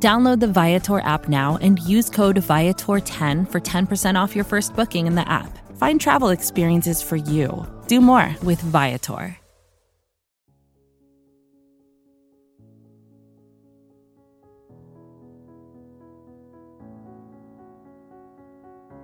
Download the Viator app now and use code Viator10 for 10% off your first booking in the app. Find travel experiences for you. Do more with Viator.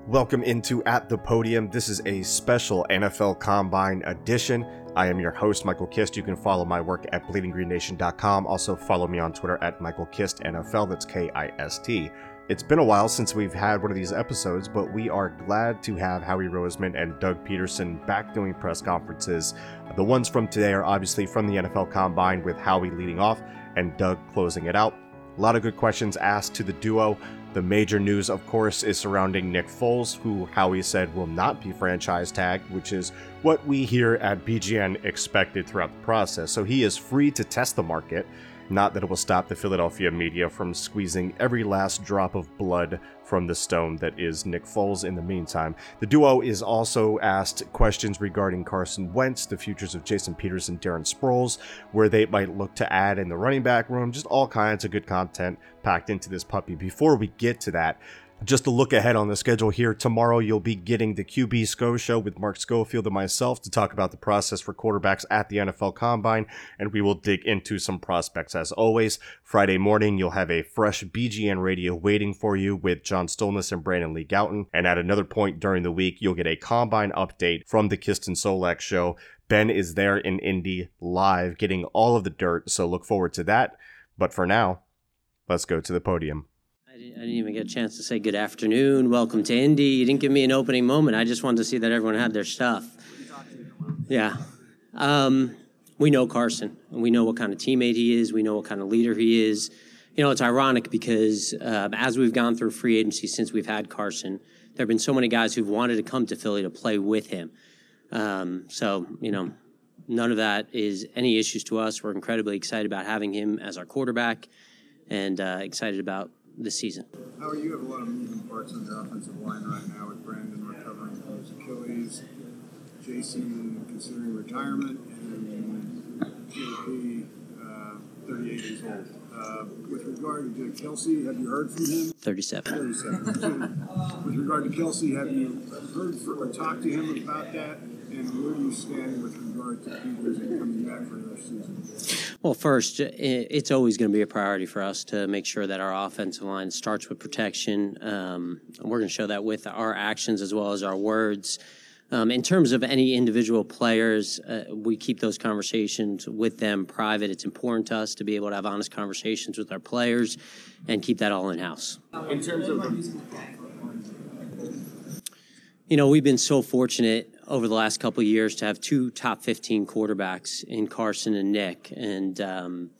Welcome into At the Podium. This is a special NFL Combine edition. I am your host, Michael Kist. You can follow my work at bleedinggreennation.com. Also, follow me on Twitter at Michael Kist NFL. That's K I S T. It's been a while since we've had one of these episodes, but we are glad to have Howie Roseman and Doug Pederson back doing press conferences. The ones from today are obviously from the NFL Combine with Howie leading off and Doug closing it out. A lot of good questions asked to the duo. The major news, of course, is surrounding Nick Foles, who Howie said will not be franchise tagged, which is what we here at BGN expected throughout the process. So he is free to test the market. Not that it will stop the Philadelphia media from squeezing every last drop of blood from the stone that is Nick Foles in the meantime. The duo is also asked questions regarding Carson Wentz, the futures of Jason Peters and Darren Sproles, where they might look to add in the running back room, just all kinds of good content packed into this puppy. Before we get to that, just to look ahead on the schedule here, tomorrow you'll be getting the QB SCO show with Mark Schofield and myself to talk about the process for quarterbacks at the NFL Combine, and we will dig into some prospects as always. Friday morning, you'll have a fresh BGN radio waiting for you with John Stolnis and Brandon Lee Gowton, and at another point during the week, you'll get a Combine update from the Kist and Solak show. Ben is there in Indy live getting all of the dirt, so look forward to that. But for now, let's go to the podium. I didn't, I didn't even get a chance to say good afternoon, welcome to Indy. You didn't give me an opening moment. I just wanted to see that everyone had their stuff. Yeah. Um, we know Carson, and we know what kind of teammate he is. We know what kind of leader he is. You know, it's ironic because uh, as we've gone through free agency since we've had Carson, there have been so many guys who've wanted to come to Philly to play with him. Um, so, you know, none of that is any issues to us. We're incredibly excited about having him as our quarterback and uh, excited about this season. How are you? Have a lot of moving parts on the offensive line right now with Brandon recovering from his Achilles, Jason considering retirement, and JP, uh, 38 years old. Uh, with regard to Kelce, have you heard from him? 37. 37. With regard to Kelce, have you heard or talked to him about that? And where do you stand with regard to Peters and coming back for another season? Well, first, it's always going to be a priority for us to make sure that our offensive line starts with protection. Um, we're going to show that with our actions as well as our words. Um, in terms of any individual players, uh, we keep those conversations with them private. It's important to us to be able to have honest conversations with our players and keep that all in house. In terms of You know, we've been so fortunate over the last couple of years to have two top 15 quarterbacks in Carson and Nick. And um,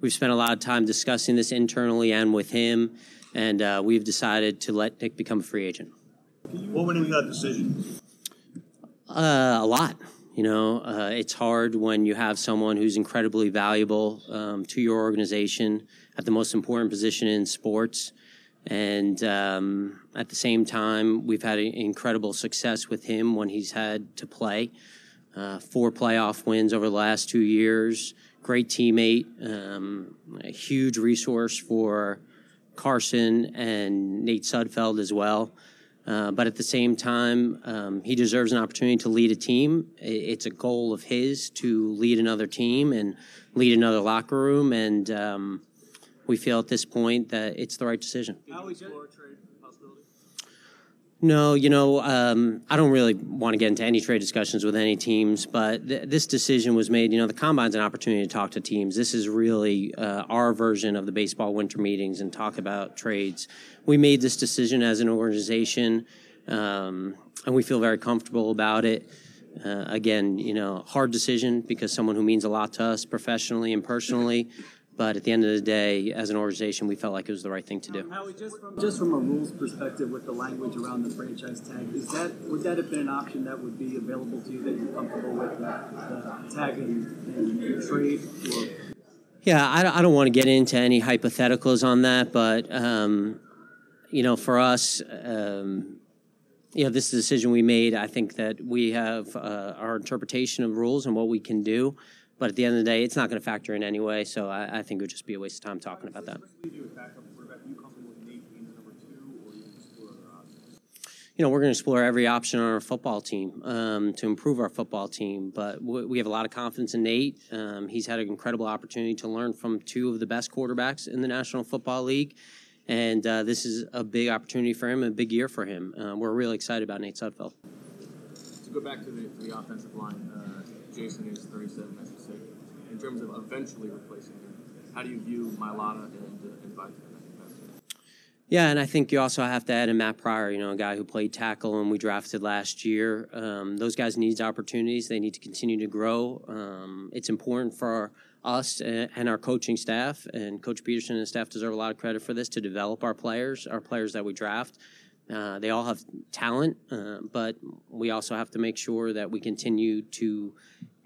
we've spent a lot of time discussing this internally and with him. And uh, we've decided to let Nick become a free agent. what went into that decision? Uh, a lot. You know, uh, it's hard when you have someone who's incredibly valuable um, to your organization at the most important position in sports. And um, at the same time, we've had incredible success with him when he's had to play. Uh, four playoff wins over the last two years. Great teammate, um, a huge resource for Carson and Nate Sudfeld as well. Uh, but at the same time, um, he deserves an opportunity to lead a team. It's a goal of his to lead another team and lead another locker room. And um, we feel at this point that it's the right decision. No, you know, um, I don't really want to get into any trade discussions with any teams, but th- this decision was made. You know, the combine's an opportunity to talk to teams. This is really uh, our version of the baseball winter meetings and talk about trades. We made this decision as an organization, um, and we feel very comfortable about it. Uh, again, you know, hard decision because someone who means a lot to us professionally and personally, But at the end of the day, as an organization, we felt like it was the right thing to do. Howie, just from just from a rules perspective, with the language around the franchise tag, is that would that have been an option that would be available to you that you're comfortable with the, the tag and, and trade? Or? Yeah, I, don't- I don't want to get into any hypotheticals on that, but um, you know, for us, um, you know, this is a decision we made. I think that we have uh, our interpretation of rules and what we can do, but at the end of the day, it's not going to factor in anyway. So I, I think it would just be a waste of time talking about that. you know, we're going to explore every option on our football team um, to improve our football team. But we have a lot of confidence in Nate. Um, he's had an incredible opportunity to learn from two of the best quarterbacks in the National Football League. And uh, this is a big opportunity for him, a big year for him. Uh, we're really excited about Nate Sudfeld. To go back to the, to the offensive line, uh, Jason is 37, as you said. In terms of eventually replacing him, how do you view Mailata and, uh? Yeah, and I think you also have to add in Matt Pryor, you know, a guy who played tackle and we drafted last year. Um, those guys need opportunities. They need to continue to grow. Um, it's important for us and, and our coaching staff, and Coach Pederson and staff deserve a lot of credit for this to develop our players, our players that we draft. Uh, they all have talent, uh, but we also have to make sure that we continue to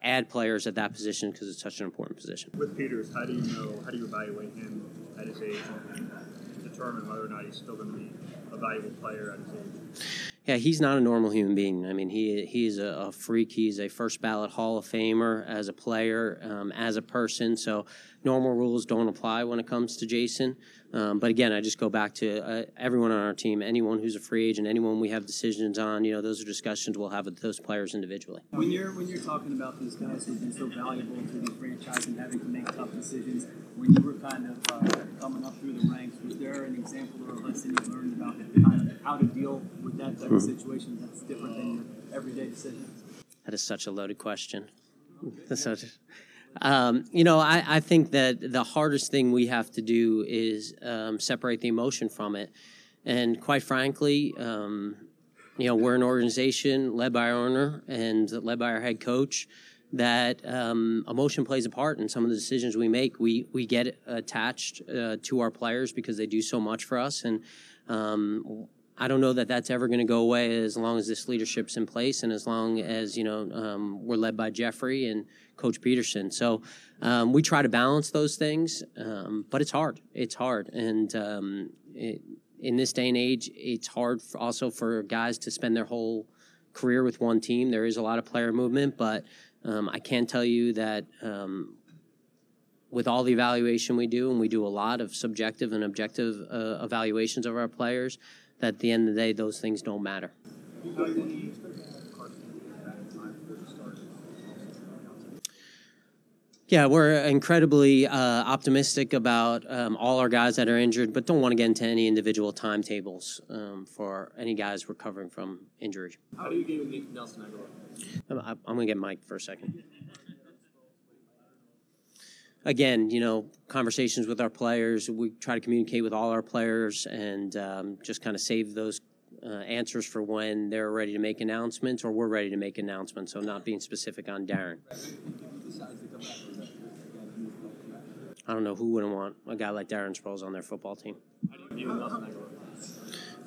add players at that position because it's such an important position. With Peters, how do you know, how do you evaluate him at his age and determine whether or not he's still going to be a valuable player at his age? Yeah, he's not a normal human being. I mean, he he's a, a freak. He's a first ballot Hall of Famer as a player, um, as a person. So normal rules don't apply when it comes to Jason. Um, but again, I just go back to uh, everyone on our team, anyone who's a free agent, anyone we have decisions on. You know, those are discussions we'll have with those players individually. When you're when you're talking about these guys who've been so valuable to the franchise and having to make tough decisions, when you were kind of uh, coming up through the ranks, was there an example or a lesson you learned about kind of how to deal with that type of situation that's different than your everyday decisions? That is such a loaded question. That's such. Um, you know, I, I think that the hardest thing we have to do is um, separate the emotion from it. And quite frankly, um, you know, we're an organization led by our owner and led by our head coach that um, emotion plays a part in some of the decisions we make. We we get attached uh, to our players because they do so much for us, and um, I don't know that that's ever going to go away as long as this leadership's in place and as long as you know um, we're led by Jeffrey and Coach Pederson. So um, we try to balance those things, um, but it's hard. It's hard, and um, it, in this day and age, it's hard for also for guys to spend their whole career with one team. There is a lot of player movement, but um, I can tell you that um, with all the evaluation we do, and we do a lot of subjective and objective uh, evaluations of our players, that at the end of the day, those things don't matter. Yeah, we're incredibly uh, optimistic about um, all our guys that are injured, but don't want to get into any individual timetables um, for any guys recovering from injury. How do you view Nick Nelson Agholor? I'm, I'm going to get Mike for a second. Again, you know, conversations with our players. We try to communicate with all our players and um, just kind of save those uh, answers for when they're ready to make announcements or we're ready to make announcements. So, not being specific on Darren. I don't know who wouldn't want a guy like Darren Sproles on their football team. How do you view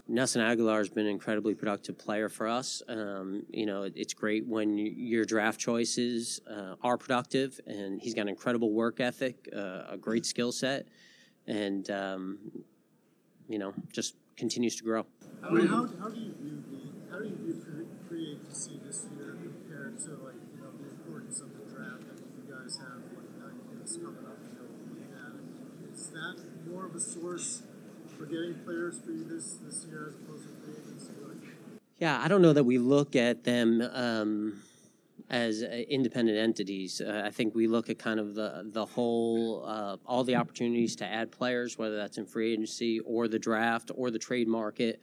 Nelson Agholor? Has been an incredibly productive player for us. Um, you know, it's great when y- your draft choices uh, are productive, and he's got an incredible work ethic, uh, a great skill set, and um, you know, just continues to grow. How, how do you view the how do you view free, agency this year compared to like you know the importance of the draft? I mean, you guys have like nine picks coming up. You know, is that more of a source for getting players for you this this year as opposed to free agency? Yeah, I don't know that we look at them um, as uh, independent entities. Uh, I think we look at kind of the the whole, uh, all the opportunities to add players, whether that's in free agency or the draft or the trade market,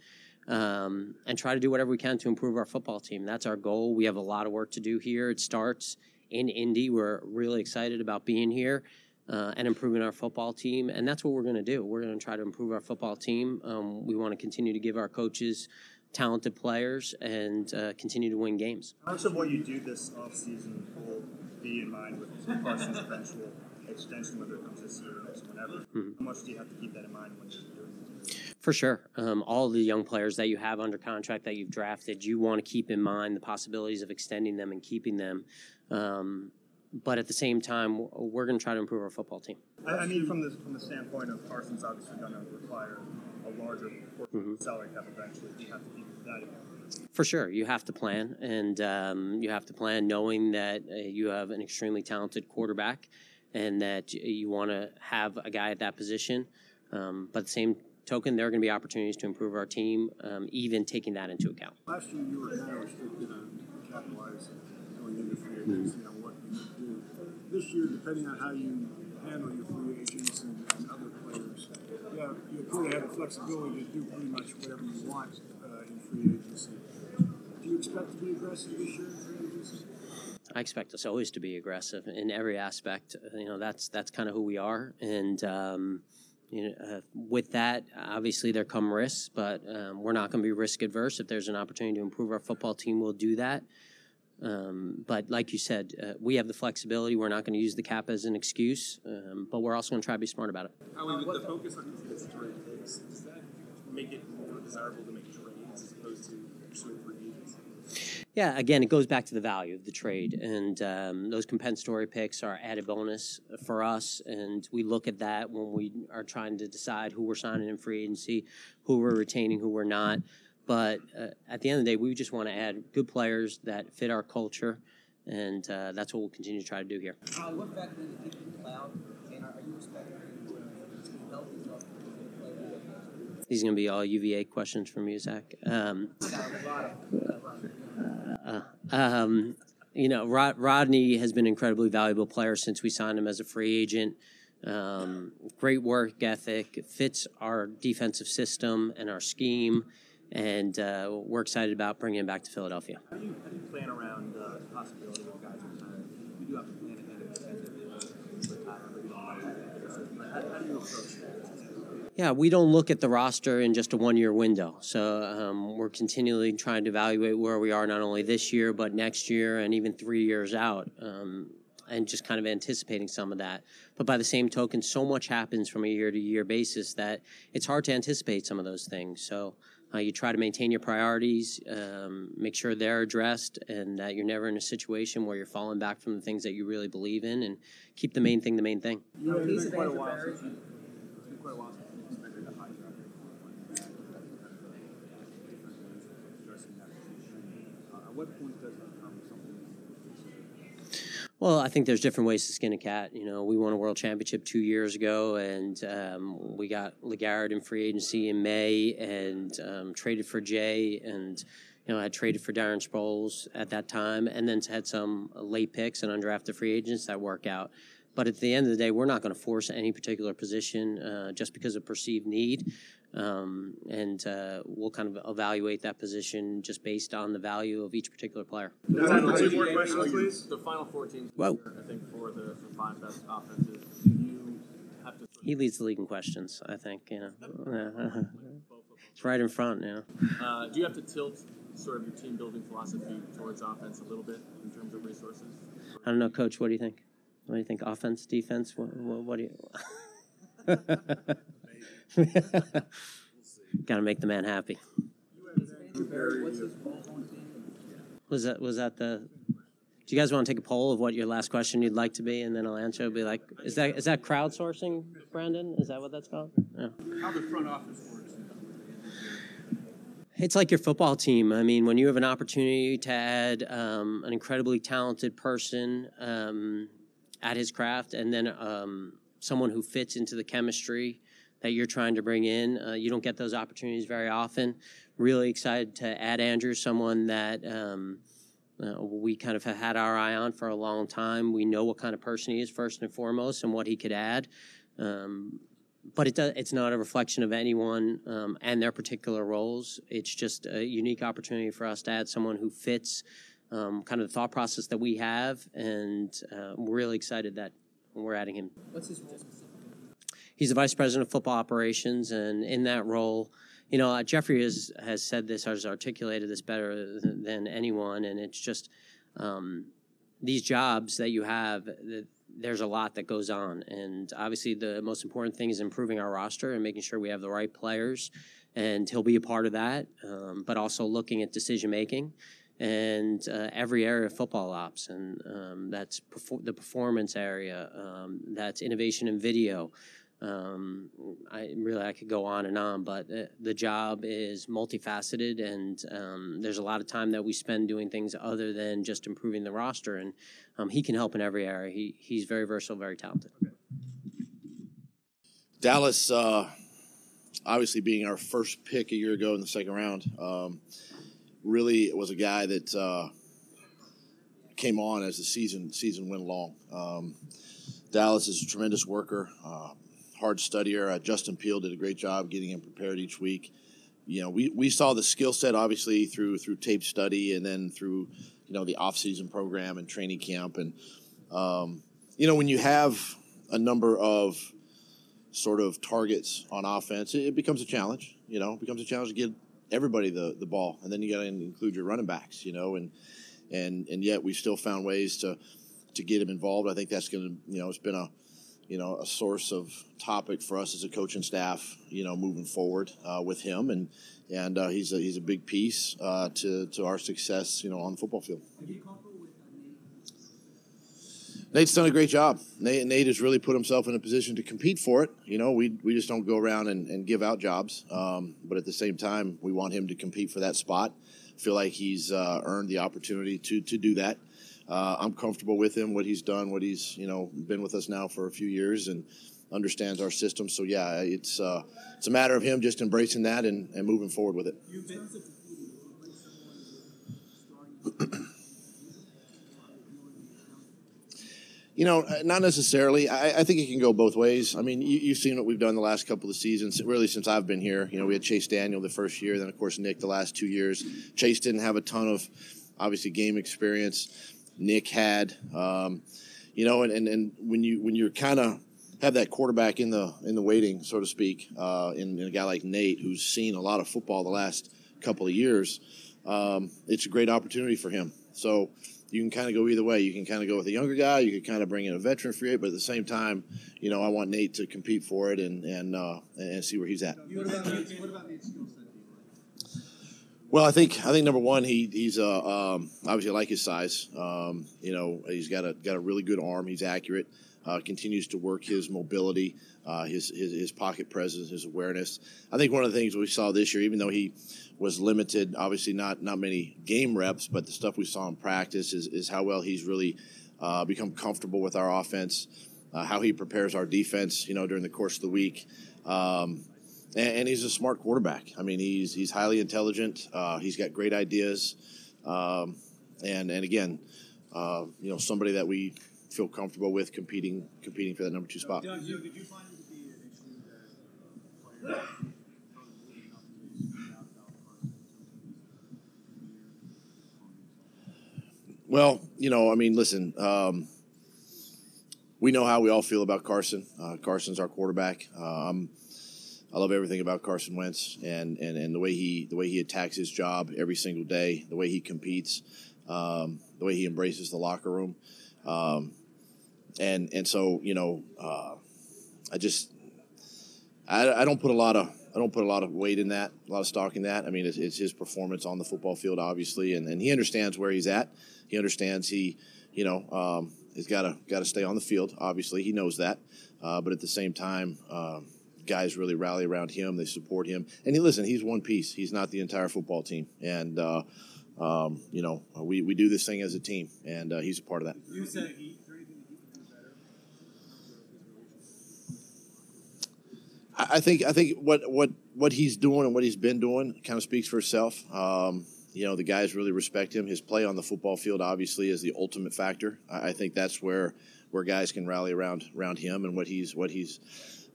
um, and try to do whatever we can to improve our football team. That's our goal. We have a lot of work to do here. It starts in Indy. We're really excited about being here. Uh, and improving our football team, and that's what we're going to do. We're going to try to improve our football team. Um, we want to continue to give our coaches talented players and uh, continue to win games. How much of what you do this offseason will be in mind with Carson's eventual extension, whether it comes this year or next, whenever. How much do you have to keep that in mind when you're doing this? For sure. Um, all the young players that you have under contract that you've drafted, you want to keep in mind the possibilities of extending them and keeping them. Um, but at the same time, we're going to try to improve our football team. I, mean, from the from the standpoint of Carson's obviously going to require a larger portion of salary cap eventually. Do you have to keep that? For sure, you have to plan, and um, you have to plan knowing that uh, you have an extremely talented quarterback, and that you want to have a guy at that position. Um, but the same token, there are going to be opportunities to improve our team, um, even taking that into account. Last year, you were kind of restricted on capitalizing going into free agency on what you could do. This year, depending on how you handle your free agents and, and other players, yeah, you appear to have the flexibility to do pretty much whatever you want uh, in free agency. Do you expect to be aggressive this year in free agency? I expect us always to be aggressive in every aspect. You know, that's that's kind of who we are, and um, you know, uh, with that, obviously there come risks, but um, we're not going to be risk adverse. If there's an opportunity to improve our football team, we'll do that. Um, but like you said, uh, we have the flexibility. We're not going to use the cap as an excuse, um, but we're also going to try to be smart about it. Howie, with the focus on compensatory picks, does that make it more desirable to make trades as opposed to pursuing free agents? Yeah, again, it goes back to the value of the trade, and um, those compensatory picks are added bonus for us, and we look at that when we are trying to decide who we're signing in free agency, who we're retaining, who we're not. But uh, at the end of the day, we just want to add good players that fit our culture, and uh, that's what we'll continue to try to do here. Uh, what factor do you think in cloud? And are you expecting him to be healthy enough to play? These are going to be all UVA questions from you, Zach. Um, uh, um, you know, Rod, Rodney has been an incredibly valuable player since we signed him as a free agent. Um, great work ethic, fits our defensive system and our scheme, and uh, we're excited about bringing him back to Philadelphia. How do you, how do you plan around uh, the possibility of guys retiring? You do have to plan ahead of and retire, but you don't know. How, how do you approach that? Yeah, we don't look at the roster in just a one year window. So um, we're continually trying to evaluate where we are not only this year, but next year and even three years out. Um, and just kind of anticipating some of that. But by the same token, so much happens from a year to year basis that it's hard to anticipate some of those things. So uh, you try to maintain your priorities, um, make sure they're addressed, and that you're never in a situation where you're falling back from the things that you really believe in, and keep the main thing the main thing. You know, it's been quite a while since you, it's been quite a while since you expected a high draft pick for one addressing that position. Uh, at what point does it become something that you consider? Well, I think there's different ways to skin a cat. You know, we won a world championship two years ago, and um, we got LeGarrette in free agency in May, and um, traded for Jay, and you know, I traded for Darren Sproles at that time, and then had some late picks and undrafted free agents that work out. But at the end of the day, we're not going to force any particular position uh, just because of perceived need. Um, and uh, we'll kind of evaluate that position just based on the value of each particular player. Two more questions, please. The final four teams, Whoa. I think, for the, the five best offenses, you have to. He leads the league in questions, I think, you know. It's right in front, you know. Uh, do you have to tilt sort of your team building philosophy towards offense a little bit in terms of resources? I don't know, coach, what do you think? What do you think? Offense, defense? What, what, what do you. Got to make the man happy. Was that was that the? Do you guys want to take a poll of what your last question you'd like to be, and then I'll be like, is that is that crowdsourcing, Brandon? Is that what that's called? Yeah. How the front office works. It's like your football team. I mean, when you have an opportunity to add um, an incredibly talented person um, at his craft, and then um, someone who fits into the chemistry that you're trying to bring in, uh, you don't get those opportunities very often. Really excited to add Andrew, someone that um, uh, we kind of have had our eye on for a long time. We know what kind of person he is first and foremost, and what he could add. Um, but it does, it's not a reflection of anyone um, and their particular roles. It's just a unique opportunity for us to add someone who fits um, kind of the thought process that we have, and uh, we're really excited that we're adding him. What's his role? He's the vice president of football operations, and in that role, you know, uh, Jeffrey has has said this, has articulated this better than, anyone, and it's just um, these jobs that you have. That there's a lot that goes on, and obviously the most important thing is improving our roster and making sure we have the right players. And he'll be a part of that, um, but also looking at decision making and uh, every area of football ops, and um, that's perfor- the performance area, um, that's innovation in video. Um, I really I could go on and on, but uh, the job is multifaceted, and um, there's a lot of time that we spend doing things other than just improving the roster. And um, he can help in every area. He he's very versatile, very talented. Dallas, uh, obviously being our first pick a year ago in the second round, um, really was a guy that uh, came on as the season season went along. Um, Dallas is a tremendous worker. Uh, hard studier. Uh, Justin Peelle did a great job getting him prepared each week. You know, we, we saw the skill set obviously through through tape study and then through you know the off season program and training camp and um, you know when you have a number of sort of targets on offense, it, it becomes a challenge. You know, it becomes a challenge to get everybody the the ball, and then you got to include your running backs. You know, and and and yet we still found ways to to get him involved. I think that's going to you know it's been a you know, a source of topic for us as a coaching staff, you know, moving forward uh, with him, and and uh, he's a, he's a big piece uh, to to our success, you know, on the football field. Nate's done a great job. Nate, Nate has really put himself in a position to compete for it. You know, we, we just don't go around and, and give out jobs. Um, but at the same time, we want him to compete for that spot. Feel like he's uh, earned the opportunity to, to do that uh, I'm comfortable with him, what he's done, what he's you know been with us now for a few years and understands our system. So yeah, it's uh, it's a matter of him just embracing that and, and moving forward with it. You know, uh, not necessarily. I, I, think it can go both ways. I mean, you, have seen what we've done the last couple of seasons, really since I've been here. You know, we had Chase Daniel the first year, then of course Nick the last two years. Chase didn't have a ton of, obviously, game experience. Nick had. Um, you know, and, and, and when you when you're kind of have that quarterback in the in the waiting, so to speak, uh, in, in, a guy like Nate who's seen a lot of football the last couple of years, um, it's a great opportunity for him. So you can kind of go either way. You can kind of go with a younger guy. You can kind of bring in a veteran free agent, but at the same time, you know, I want Nate to compete for it and and uh, and see where he's at. What about, what about Nate's skill set? Well, I think I think number one, he he's uh, um, obviously I like his size. Um, you know, he's got a got a really good arm. He's accurate. Uh, continues to work his mobility, uh, his, his, his pocket presence, his awareness. I think one of the things we saw this year, even though he was limited, obviously not not many game reps, but the stuff we saw in practice is is how well he's really uh, become comfortable with our offense, uh, how he prepares our defense. You know, during the course of the week. Um, and, and, he's a smart quarterback. I mean, he's he's highly intelligent. Uh, he's got great ideas, um, and and again, uh, you know, somebody that we feel comfortable with competing competing for that number two spot. Doug, did you find it to be an issue Well, you know, I mean, listen. Um, we know how we all feel about Carson. Uh, Carson's our quarterback. Um, I love everything about Carson Wentz and, and, and the way he the way he attacks his job every single day, the way he competes, um, the way he embraces the locker room, um, and and so you know, uh, I just I, I don't put a lot of I don't put a lot of weight in that, a lot of stock in that. I mean, it's, it's his performance on the football field, obviously, and, and he understands where he's at. He understands he, you know, um, he's got to got to stay on the field. Obviously, he knows that, uh, but at the same time. Um, guys really rally around him. They support him. And he, listen, he's one piece. He's not the entire football team. And, uh, um, you know, we, we do this thing as a team, and uh, he's a part of that. You said he, I think I think what, what what he's doing and what he's been doing kind of speaks for itself. Um, you know, the guys really respect him. His play on the football field obviously is the ultimate factor. I think that's where where guys can rally around around him and what he's what he's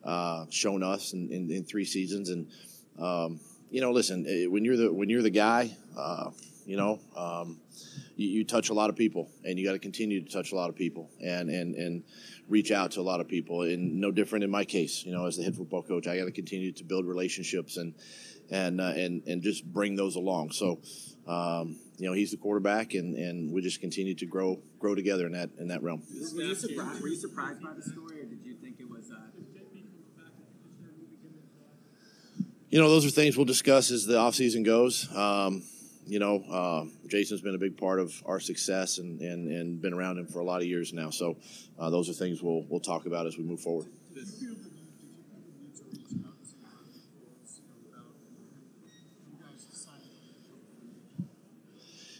uh, shown us in, in, in, three seasons. And um, you know, listen, eh, when you're the when you're the guy, uh, you know, um, you, you, touch a lot of people, and you got to continue to touch a lot of people, and and and reach out to a lot of people. And no different in my case, you know, as the head football coach, I got to continue to build relationships and and uh, and and just bring those along. So. um, you know, he's the quarterback, and, and we just continue to grow grow together in that in that realm. Were you surprised, were you surprised by the story, or did you think it was? Uh, You know, those are things we'll discuss as the offseason goes. Um, you know, uh, Jason's been a big part of our success and, and, and been around him for a lot of years now. So uh, those are things we'll, we'll talk about as we move forward.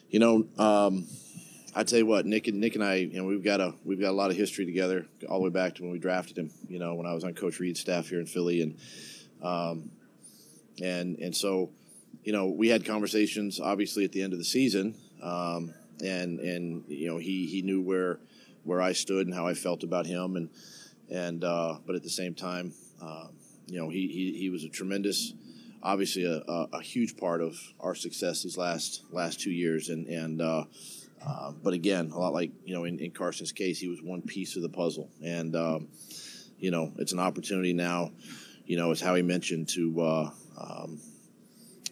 You know, um, I tell you what, Nick and Nick and I, you know, we've got a we've got a lot of history together, all the way back to when we drafted him. You know, when I was on Coach Reid's staff here in Philly, and um, and and so, you know, we had conversations obviously at the end of the season, um, and and you know, he he knew where where I stood and how I felt about him, and and uh, but at the same time, uh, you know, he, he he was a tremendous obviously a, a, a, huge part of our success these last last two years. And and uh, uh, but again, a lot like you know in, in, Carson's case, he was one piece of the puzzle. And um, you know, it's an opportunity now. You know, as Howie mentioned to. Uh, um,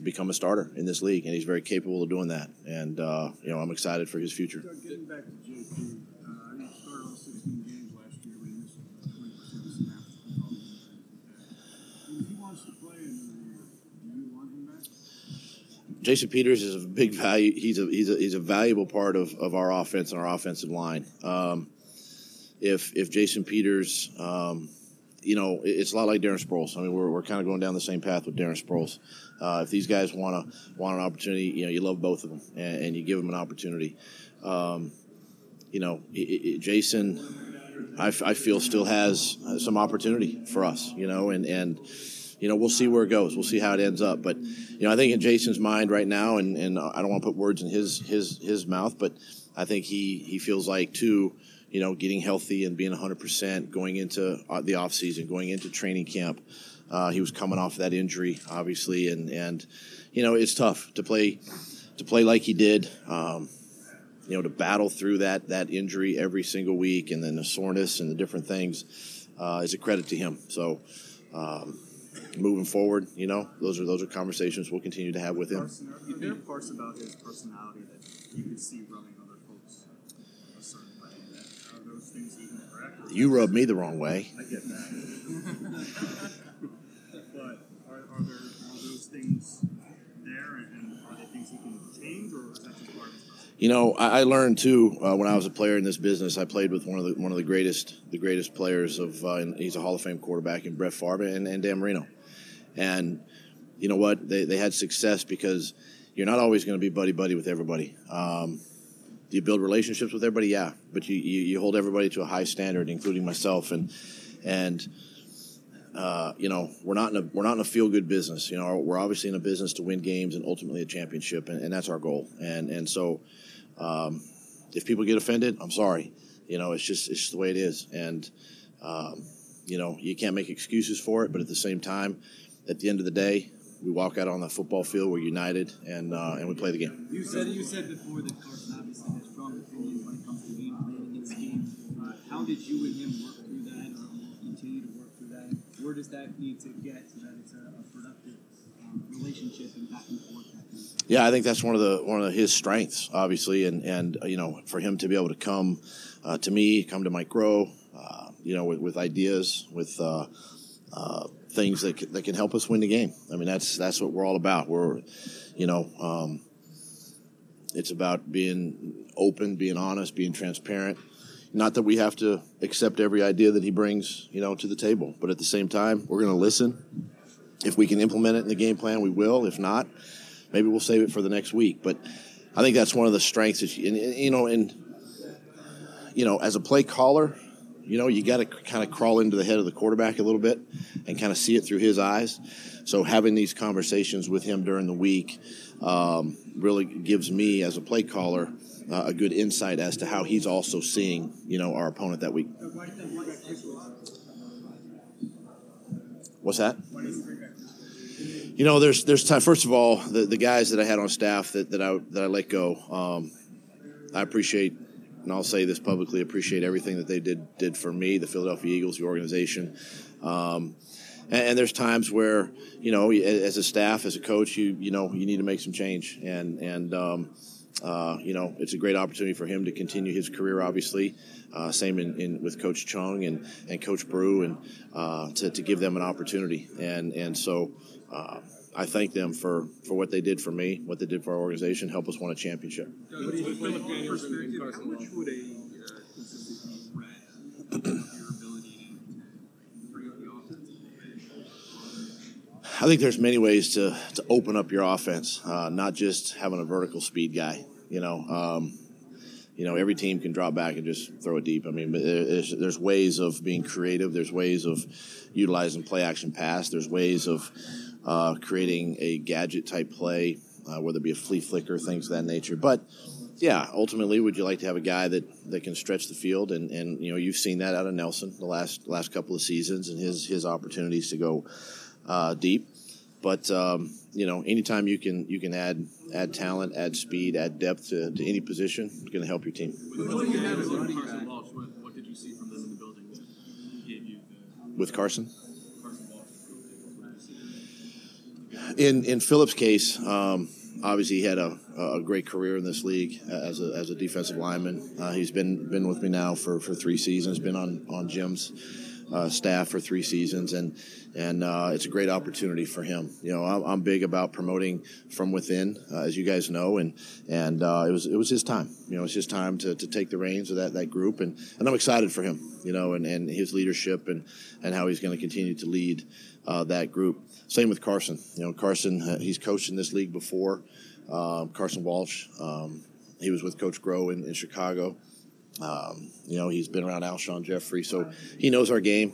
become a starter in this league, and he's very capable of doing that. And uh, you know, I'm excited for his future. getting back to JP, uh, he started all 16 games last year, but he missed 20% of snaps. If he wants to play another year, do you want him back? Jason Peters is a big value. He's a he's a he's a valuable part of, of our offense and our offensive line. Um, if if Jason Peters um, you know, it's a lot like Darren Sproles. I mean, we're, we're kind of going down the same path with Darren Sproles. Uh, if these guys want to want an opportunity, you know, you love both of them and, and you give them an opportunity. Um, you know, it, it, Jason, I, I feel still has some opportunity for us. You know, and and you know, we'll see where it goes. We'll see how it ends up. But you know, I think in Jason's mind right now, and and I don't want to put words in his his his mouth, but I think he he feels like too you know, getting healthy and being 100%, going into uh, the off season, going into training camp. Uh, he was coming off that injury, obviously, and and you know it's tough to play to play like he did. Um, you know, to battle through that that injury every single week, and then the soreness and the different things uh, is a credit to him. So. Um, moving forward, you know, those are those are conversations we'll continue to have with him. Is there parts about his personality that you could see running You rub me the wrong way. I get that. but are, are, there are those things there, and are they things you can change, or is that just part of you know, I, I learned too uh, when I was a player in this business. I played with one of the one of the greatest the greatest players of. Uh, he's a Hall of Fame quarterback in Brett Favre and, and Dan Marino, and you know what? They they had success because you're not always going to be buddy buddy with everybody. Um, do you build relationships with everybody? Yeah, but you, you, you hold everybody to a high standard, including myself, and and uh, you know we're not in a we're not in a feel good business. You know we're obviously in a business to win games and ultimately a championship, and, and that's our goal. And and so um, if people get offended, I'm sorry. You know it's just it's just the way it is, and um, you know you can't make excuses for it. But at the same time, at the end of the day, we walk out on the football field. We're united, and uh, and we play the game. You said you said before that Carson did you and him work through that, or continue to work through that? Where does that need to get so that it's a, a productive um, relationship and back and forth? Yeah, I think that's one of the one of his strengths, obviously, and and uh, you know for him to be able to come uh, to me, come to Mike Groh, uh, you know, with, with ideas, with uh, uh, things that can, that can help us win the game. I mean, that's that's what we're all about. We're, you know, um, it's about being open, being honest, being transparent. Not that we have to accept every idea that he brings, you know, to the table, but at the same time, we're going to listen. If we can implement it in the game plan, we will. If not, maybe we'll save it for the next week. But I think that's one of the strengths that you, and, you know, and you know, as a play caller, you know, you got to kind of crawl into the head of the quarterback a little bit and kind of see it through his eyes. So having these conversations with him during the week um, really gives me, as a play caller, uh, a good insight as to how he's also seeing, you know, our opponent that week. What's that? You know, there's there's time. First of all, the, the guys that I had on staff that, that I that I let go, um, I appreciate and I'll say this publicly: appreciate everything that they did did for me, the Philadelphia Eagles, the organization. Um, and, and there's times where you know, as a staff, as a coach, you you know you need to make some change, and and um, uh, you know it's a great opportunity for him to continue his career. Obviously, uh, same in, in, with Coach Chung and and Coach Brew, and uh, to, to give them an opportunity, and and so. Uh, I thank them for, for what they did for me, what they did for our organization, help us win a championship. How much would a uh, consistent your ability to bring up the offense? I think there's many ways to, to open up your offense, uh, not just having a vertical speed guy. You know, um, you know, every team can drop back and just throw it deep. I mean, there's, there's ways of being creative. There's ways of utilizing play action pass. There's ways of uh, creating a gadget type play, uh, whether it be a flea flicker, things of that nature. But yeah, ultimately, would you like to have a guy that, that can stretch the field? And, and you know, you've seen that out of Nelson the last last couple of seasons and his his opportunities to go uh, deep. But um, you know, anytime you can you can add add talent, add speed, add depth to, to any position, it's going to help your team. What, you have running Carson Walch, what, what, did you see from them in the building that gave you with Carson? Carson In in Phillips' case, um, obviously he had a, a great career in this league as a, as a defensive lineman. Uh, he's been been with me now for, for three seasons. Been on on Jim's uh, staff for three seasons, and and uh, it's a great opportunity for him. You know, I'm, I'm big about promoting from within, uh, as you guys know, and and uh, it was it was his time. You know, it's his time to, to take the reins of that, that group, and, and I'm excited for him. You know, and, and his leadership and and how he's going to continue to lead uh, that group. Same with Carson. You know, Carson uh, he's coached in this league before. Um, Carson Walch. Um, he was with Coach Groh in, in Chicago. Um, you know, he's been around Alshon Jeffery, so he knows our game.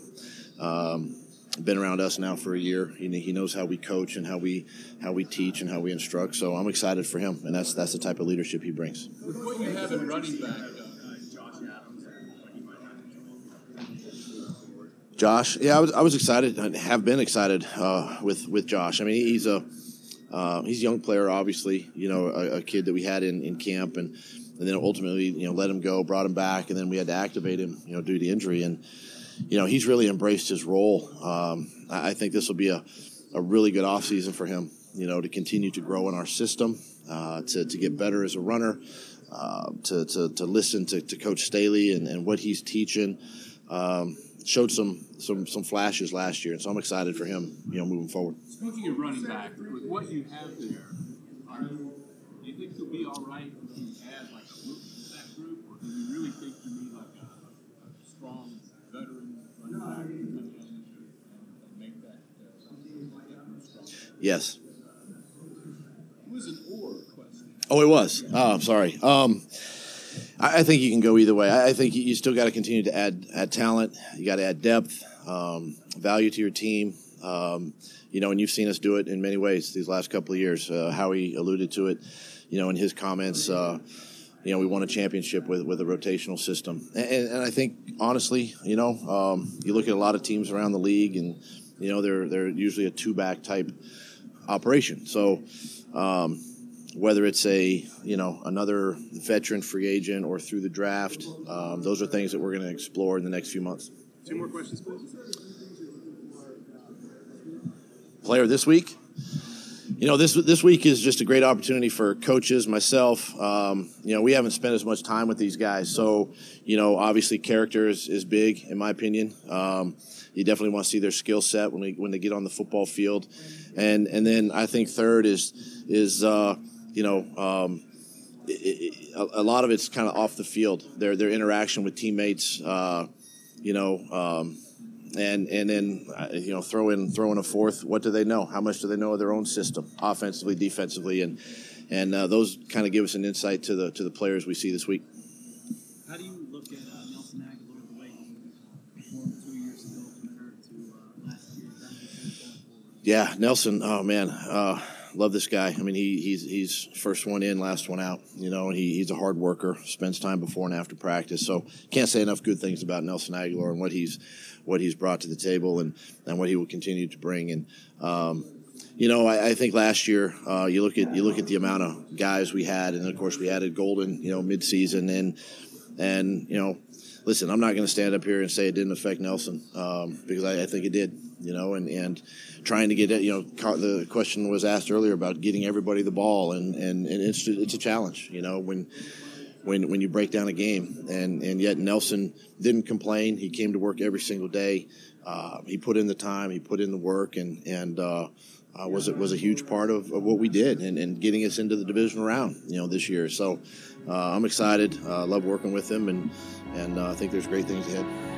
Um, been around us now for a year. He, he knows how we coach and how we how we teach and how we instruct. So I'm excited for him, and that's that's the type of leadership he brings. With what you have in running back, uh, Josh, yeah, I was, I was excited. I have been excited uh, with with Josh. I mean, he's a uh, he's a young player, obviously. You know, a, a, kid that we had in, in camp, and and then ultimately, you know, let him go, brought him back, and then we had to activate him, you know, due to injury. And you know, he's really embraced his role. Um, I think this will be a, a really good offseason for him, you know, to continue to grow in our system, uh, to, to get better as a runner, uh, to, to, to listen to, to Coach Staley and, and what he's teaching. Um, showed some, some some flashes last year, and so I'm excited for him, you know, moving forward. Speaking of running back, with what you have there, you think you'll be all right if you add like a rookie to that group, or do you really think you need like a, a strong veteran running back to come in and, and make that uh. Yes. It was an or question. Oh, it was. Oh, I'm sorry. Um, I, I think you can go either way. I, I think you, you still got to continue to add add talent. You got to add depth, um, value to your team. Um, you know, and you've seen us do it in many ways these last couple of years. Uh, Howie alluded to it, you know, in his comments. Uh, you know, we won a championship with, with a rotational system. And, and I think, honestly, you know, um, you look at a lot of teams around the league and, you know, they're, they're usually a two back type operation. So, um, whether it's a, you know, another veteran free agent or through the draft, um, those are things that we're going to explore in the next few months. Two more questions, please. Player this week? You know this this week is just a great opportunity for coaches myself. Um, you know we haven't spent as much time with these guys. So you know obviously character is, is big in my opinion. Um, you definitely want to see their skill set when, we, when they get on the football field. And and then i think third is is uh, you know um, it, it, a, lot of it's kind of off the field. Their their interaction with teammates uh, you know um, and and then uh, you know throw in throw in a fourth. What do they know? How much do they know of their own system, offensively, defensively, and and uh, those kind of give us an insight to the to the players we see this week. How do you look at uh, Nelson Agholor the way he performed two years ago compared to uh, last year? Yeah, Nelson. Oh man, uh, love this guy. I mean, he, he's he's first one in, last one out. You know, and he, he's a hard worker. Spends time before and after practice. So can't say enough good things about Nelson Agholor and what he's what he's brought to the table and, and what he will continue to bring. And um, you know, I, I, think last year uh, you look at you look at the amount of guys we had, and of course we added Golden, you know, midseason, and and you know, listen, I'm not going to stand up here and say it didn't affect Nelson um, because I, I, think it did. You know, and and trying to get it. You know, the question was asked earlier about getting everybody the ball, and and, and it's it's a challenge. You know, when when when you break down a game, and and yet Nelson didn't complain. He came to work every single day. Uh, he put in the time. He put in the work, and and. Uh, uh, was it was a huge part of, of what we did and, and, getting us into the division round, you know, this year. So uh, I'm excited. Uh, love working with him, and and uh, I think there's great things ahead.